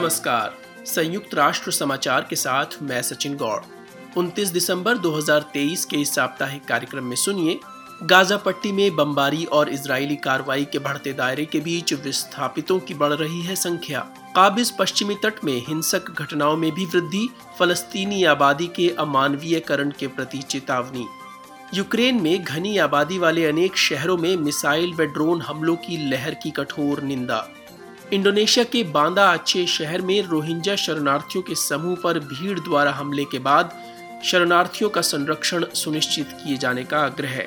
नमस्कार। संयुक्त राष्ट्र समाचार के साथ मैं सचिन गौड़। 29 दिसंबर 2023 के इस साप्ताहिक कार्यक्रम में सुनिए, गाजा पट्टी में बमबारी और इजरायली कार्रवाई के बढ़ते दायरे के बीच विस्थापितों की बढ़ रही है संख्या। काबिज पश्चिमी तट में हिंसक घटनाओं में भी वृद्धि, फलस्तीनी आबादी के अमानवीयकरण के प्रति चेतावनी। यूक्रेन में घनी आबादी वाले अनेक शहरों में मिसाइल व ड्रोन हमलों की लहर की कठोर निंदा। इंडोनेशिया के बांदा अच्छे शहर में रोहिंग्या शरणार्थियों के समूह पर भीड़ द्वारा हमले के बाद शरणार्थियों का संरक्षण सुनिश्चित किए जाने का आग्रह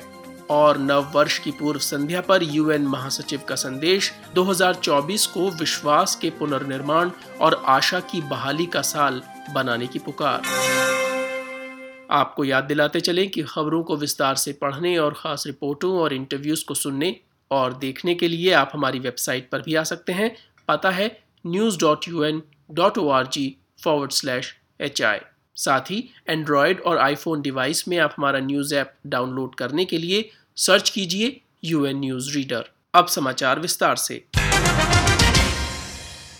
और नव वर्ष की पूर्व संध्या पर यूएन महासचिव का संदेश 2024 को विश्वास के पुनर्निर्माण और आशा की बहाली का साल बनाने की पुकार। आपको याद दिलाते चलें कि खबरों को विस्तार से पढ़ने और ख़ास रिपोर्टों और इंटरव्यूज़ को सुनने और देखने के लिए आप हमारी वेबसाइट पर भी आ सकते हैं। पता है news dot U N dot O R G forward slash H I साथ ही एंड्रॉयड और आईफोन डिवाइस में आप हमारा न्यूज़ ऐप डाउनलोड करने के लिए सर्च कीजिए यू एन न्यूज़ रीडर अब समाचार विस्तार से।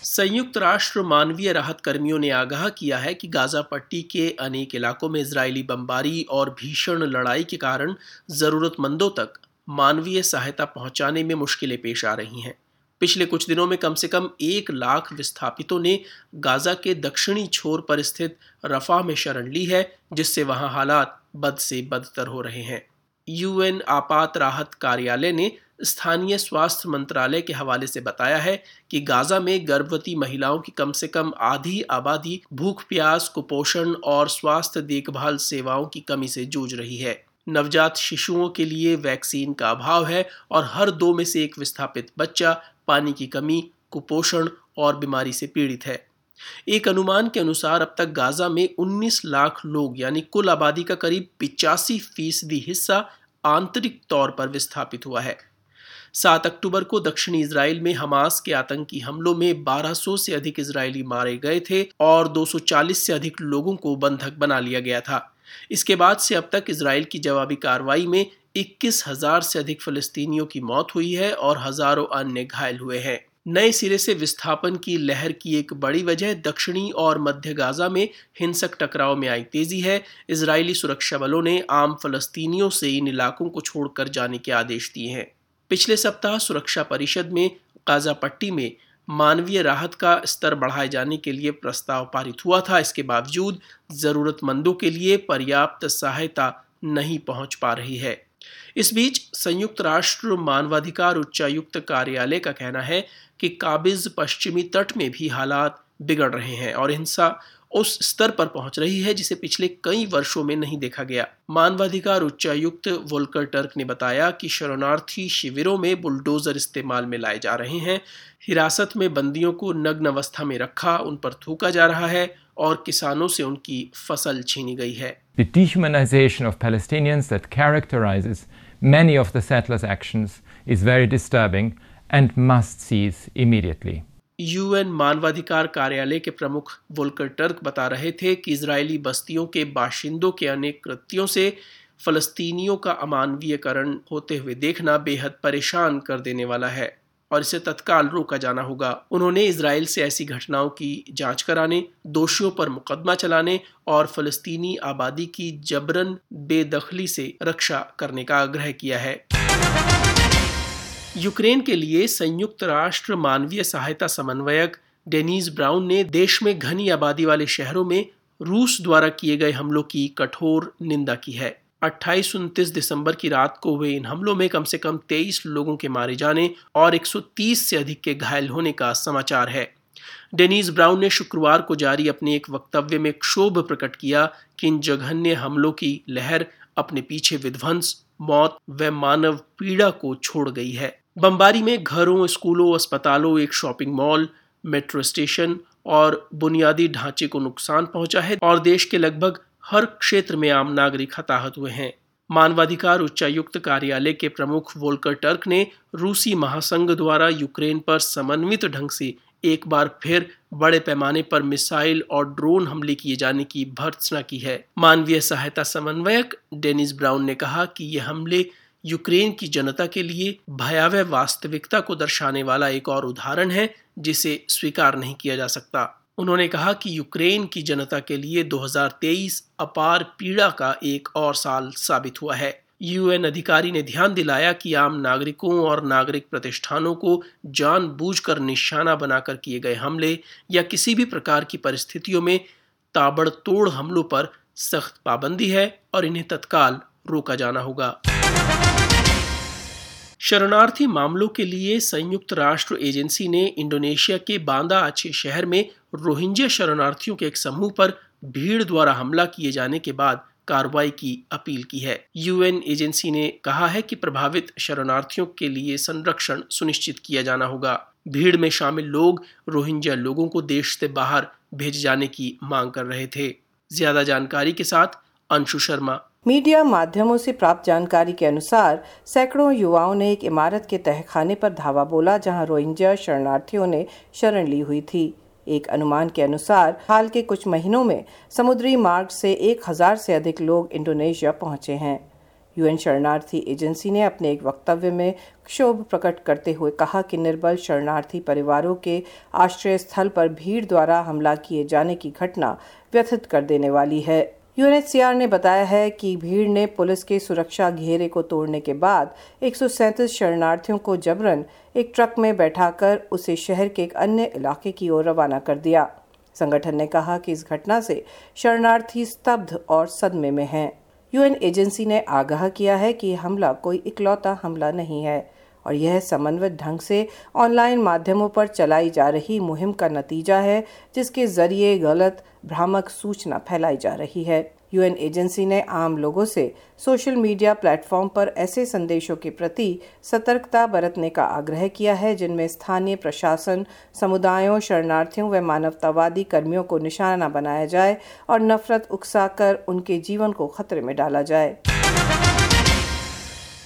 संयुक्त राष्ट्र मानवीय राहत कर्मियों ने आगाह किया है कि गाजा पट्टी के अनेक इलाकों में इजरायली बमबारी और भीषण लड़ाई के कारण जरूरतमंदों तक मानवीय सहायता पहुँचाने में मुश्किलें पेश आ रही हैं। पिछले कुछ दिनों में कम से कम एक लाख विस्थापितों ने गाजा के दक्षिणी छोर पर स्थित रफा में शरण ली है, जिससे वहाँ हालात बद से बदतर हो रहे हैं। यूएन आपात राहत कार्यालय ने स्थानीय स्वास्थ्य मंत्रालय के हवाले से बताया है कि गाजा में गर्भवती महिलाओं की कम से कम आधी आबादी, भूख, प्यास, कुपोषण और स्वास्थ्य देखभाल सेवाओं की कमी से जूझ रही है। नवजात शिशुओं के लिए वैक्सीन का अभाव है और हर दो में से एक विस्थापित बच्चा पानी की कमी, कुपोषण और बीमारी से पीड़ित है। एक अनुमान के अनुसार अब तक गाजा में 19 लाख लोग, यानी कुल आबादी का करीब पिचासी फ़ीसदी हिस्सा, आंतरिक तौर पर विस्थापित हुआ है। सात अक्टूबर को दक्षिणी इसराइल में हमास के आतंकी हमलों में 1200 से अधिक इजरायली मारे गए थे और 240 से अधिक लोगों को बंधक बना लिया गया था। इसके बाद से अब तक इसराइल की जवाबी कार्रवाई में इक्कीस हज़ार से अधिक फलस्तीनियों की मौत हुई है और हज़ारों अन्य घायल हुए हैं। नए सिरे से विस्थापन की लहर की एक बड़ी वजह दक्षिणी और मध्य गाजा में हिंसक टकराव में आई तेज़ी है। इजरायली सुरक्षा बलों ने आम फलस्तीनियों से इन इलाकों को छोड़कर जाने के आदेश दिए हैं। पिछले सप्ताह सुरक्षा परिषद में गाजा पट्टी में मानवीय राहत का स्तर बढ़ाए जाने के लिए प्रस्ताव पारित हुआ था। इसके बावजूद जरूरतमंदों के लिए पर्याप्त सहायता नहीं पहुँच पा रही है। इस बीच संयुक्त राष्ट्र मानवाधिकार उच्चायुक्त कार्यालय का कहना है कि काबिज पश्चिमी तट में भी हालात बिगड़ रहे हैं और हिंसा उस स्तर पर पहुँच रही है जिसे पिछले कई वर्षों में नहीं देखा गया। मानवाधिकार उच्चायुक्त वोल्कर टर्क ने बताया कि शरणार्थी शिविरों में बुलडोजर इस्तेमाल में लाए जा रहे हैं। हिरासत में बंदियों को नग्न अवस्था में रखा, उन पर थूका जा रहा है और किसानों से उनकी फ़सल छीनी गई है The dehumanization of Palestinians that characterizes many of the settlers' actions is very disturbing and must cease immediately. UN मानवाधिकार कार्यालय के प्रमुख वोल्कर टर्क बता रहे थे कि इजरायली बस्तियों के बाशिंदों के अनेक कृत्यों से फलस्तीनियों का अमानवीयकरण होते हुए देखना बेहद परेशान कर देने वाला है और इसे तत्काल रोका जाना होगा। उन्होंने इसराइल से ऐसी घटनाओं की जाँच कराने, दोषियों पर मुकदमा चलाने और फलस्तीनी आबादी की जबरन बेदखली से रक्षा करने का आग्रह किया है। यूक्रेन के लिए संयुक्त राष्ट्र मानवीय सहायता समन्वयक डेनीज ब्राउन ने देश में घनी आबादी वाले शहरों में रूस द्वारा किए गए हमलों की कठोर निंदा की है। अट्ठाईस, उनतीस दिसंबर की रात को हुए इन हमलों में कम से कम 23 लोगों के मारे जाने और 130 से अधिक के घायल होने का समाचार है। डेनीज ब्राउन ने शुक्रवार को जारी अपने एक वक्तव्य में क्षोभ प्रकट किया कि इन जघन्य हमलों की लहर अपने पीछे विध्वंस, मौत व मानव पीड़ा को छोड़ गई है। बमबारी में घरों, स्कूलों, अस्पतालों, एक शॉपिंग मॉल, मेट्रो स्टेशन और बुनियादी ढांचे को नुकसान पहुँचा है और देश के लगभग हर क्षेत्र में आम नागरिक हताहत हुए हैं। मानवाधिकार उच्चायुक्त कार्यालय के प्रमुख वोल्कर टर्क ने रूसी महासंघ द्वारा यूक्रेन पर समन्वित ढंग से एक बार फिर बड़े पैमाने पर मिसाइल और ड्रोन हमले किए जाने की भर्त्सना की है। मानवीय सहायता समन्वयक डेनिस ब्राउन ने कहा कि ये हमले यूक्रेन की जनता के लिए भयावह वास्तविकता को दर्शाने वाला एक और उदाहरण है, जिसे स्वीकार नहीं किया जा सकता। उन्होंने कहा कि यूक्रेन की जनता के लिए 2023 अपार पीड़ा का एक और साल साबित हुआ है। यूएन अधिकारी ने ध्यान दिलाया कि आम नागरिकों और नागरिक प्रतिष्ठानों को जानबूझकर निशाना बनाकर किए गए हमले या किसी भी प्रकार की परिस्थितियों में ताबड़तोड़ हमलों पर सख्त पाबंदी है और इन्हें तत्काल रोका जाना होगा। शरणार्थी मामलों के लिए संयुक्त राष्ट्र एजेंसी ने इंडोनेशिया के बांदा अच्छे शहर में रोहिंग्या शरणार्थियों के एक समूह पर भीड़ द्वारा हमला किए जाने के बाद कार्रवाई की अपील की है। यूएन एजेंसी ने कहा है कि प्रभावित शरणार्थियों के लिए संरक्षण सुनिश्चित किया जाना होगा। भीड़ में शामिल लोग रोहिंग्या लोगों को देश से बाहर भेजे जाने की मांग कर रहे थे। ज़्यादा जानकारी के साथ अंशु शर्मा मीडिया माध्यमों से प्राप्त जानकारी के अनुसार, सैकड़ों युवाओं ने एक इमारत के तहखाने पर धावा बोला, जहाँ रोहिंग्या शरणार्थियों ने शरण ली हुई थी। एक अनुमान के अनुसार, हाल के कुछ महीनों में समुद्री मार्ग से एक हज़ार से अधिक लोग इंडोनेशिया पहुँचे हैं। यूएन शरणार्थी एजेंसी ने अपने एक वक्तव्य में क्षोभ प्रकट करते हुए कहा कि निर्बल शरणार्थी परिवारों के आश्रय स्थल पर भीड़ द्वारा हमला किए जाने की घटना व्यथित कर देने वाली है। यूएनएचसीआर ने बताया है कि भीड़ ने पुलिस के सुरक्षा घेरे को तोड़ने के बाद एक सौ सैंतीस शरणार्थियों को जबरन एक ट्रक में बैठाकर उसे शहर के एक अन्य इलाके की ओर रवाना कर दिया। संगठन ने कहा कि इस घटना से शरणार्थी स्तब्ध और सदमे में हैं। यूएन एजेंसी ने आगाह किया है कि हमला कोई इकलौता हमला नहीं है। और यह समन्वित ढंग से ऑनलाइन माध्यमों पर चलाई जा रही मुहिम का नतीजा है, जिसके ज़रिए गलत, भ्रामक सूचना फैलाई जा रही है। यूएन एजेंसी ने आम लोगों से सोशल मीडिया प्लेटफॉर्म पर ऐसे संदेशों के प्रति सतर्कता बरतने का आग्रह किया है, जिनमें स्थानीय प्रशासन, समुदायों, शरणार्थियों व मानवतावादी कर्मियों को निशाना बनाया जाए और नफरत उकसाकर उनके जीवन को खतरे में डाला जाए।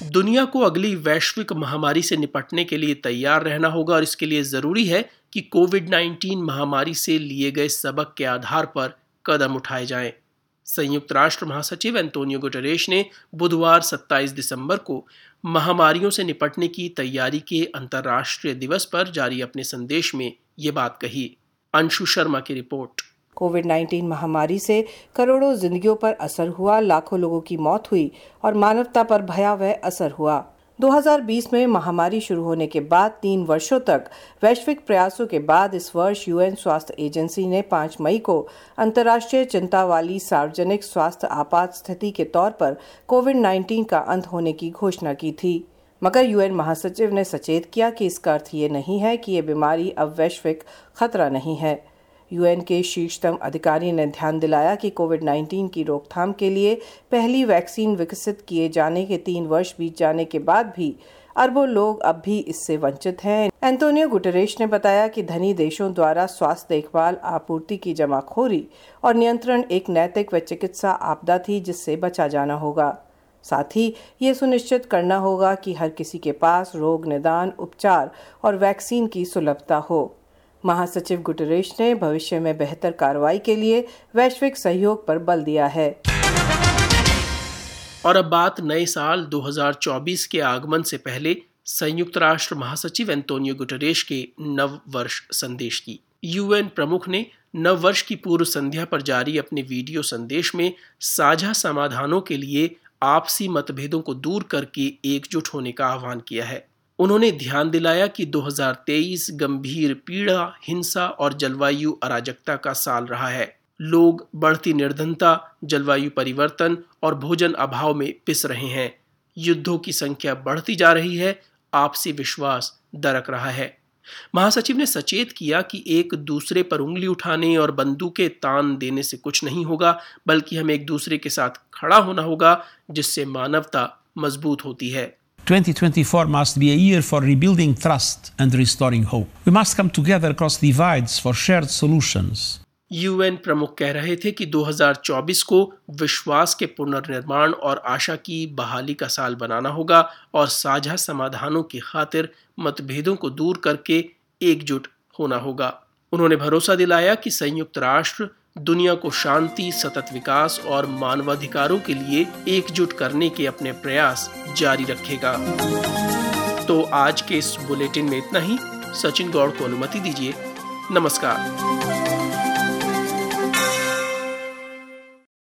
दुनिया को अगली वैश्विक महामारी से निपटने के लिए तैयार रहना होगा और इसके लिए ज़रूरी है कि कोविड 19 महामारी से लिए गए सबक के आधार पर कदम उठाए जाएँ। संयुक्त राष्ट्र महासचिव एंटोनियो गुटरेश ने बुधवार 27 दिसंबर को महामारियों से निपटने की तैयारी के अंतर्राष्ट्रीय दिवस पर जारी अपने संदेश में ये बात कही अंशु शर्मा की रिपोर्ट कोविड 19 महामारी से करोड़ों जिंदगियों पर असर हुआ, लाखों लोगों की मौत हुई और मानवता पर भयावह असर हुआ। 2020 में महामारी शुरू होने के बाद तीन वर्षों तक वैश्विक प्रयासों के बाद इस वर्ष यूएन स्वास्थ्य एजेंसी ने 5 मई को अंतर्राष्ट्रीय चिंता वाली सार्वजनिक स्वास्थ्य आपात स्थिति के तौर पर कोविड 19 का अंत होने की घोषणा की थी। मगर यूएन महासचिव ने सचेत किया कि इसका अर्थ ये नहीं है कि ये बीमारी अब वैश्विक खतरा नहीं है। यूएन के शीर्षतम अधिकारी ने ध्यान दिलाया कि कोविड 19 की रोकथाम के लिए पहली वैक्सीन विकसित किए जाने के तीन वर्ष बीत जाने के बाद भी अरबों लोग अब भी इससे वंचित हैं। एंटोनियो गुटरेश ने बताया कि धनी देशों द्वारा स्वास्थ्य देखभाल आपूर्ति की जमाखोरी और नियंत्रण एक नैतिक व चिकित्सा आपदा थी जिससे बचा जाना होगा। साथ ही ये सुनिश्चित करना होगा कि हर किसी के पास रोग, निदान, उपचार और वैक्सीन की सुलभता हो। महासचिव गुटरेश ने भविष्य में बेहतर कार्रवाई के लिए वैश्विक सहयोग पर बल दिया है। और अब बात नए साल 2024 के आगमन से पहले संयुक्त राष्ट्र महासचिव एंटोनियो गुटरेश के नव वर्ष संदेश की। यूएन प्रमुख ने नव वर्ष की पूर्व संध्या पर जारी अपने वीडियो संदेश में साझा समाधानों के लिए आपसी मतभेदों को दूर करके एकजुट होने का आह्वान किया है। उन्होंने ध्यान दिलाया कि 2023 गंभीर पीड़ा, हिंसा और जलवायु अराजकता का साल रहा है। लोग बढ़ती निर्धनता, जलवायु परिवर्तन और भोजन अभाव में पिस रहे हैं। युद्धों की संख्या बढ़ती जा रही है, आपसी विश्वास दरक रहा है। महासचिव ने सचेत किया कि एक दूसरे पर उंगली उठाने और बंदूकें तान देने से कुछ नहीं होगा, बल्कि हमें एक दूसरे के साथ खड़ा होना होगा, जिससे मानवता मज़बूत होती है। 2024 must be a year for rebuilding trust and restoring hope. We must come together across divides for shared solutions. UN प्रमुख कह रहे थे कि 2024 को विश्वास के पुनर्निर्माण और आशा की बहाली का साल बनाना होगा और साझा समाधानों की खातिर मतभेदों को दूर करके एकजुट होना होगा उन्होंने भरोसा दिलाया कि संयुक्त राष्ट्र दुनिया को शांति, सतत विकास और मानवाधिकारों के लिए एकजुट करने के अपने प्रयास जारी रखेगा। तो आज के इस बुलेटिन में इतना ही। सचिन गौड़ को अनुमति दीजिए। नमस्कार।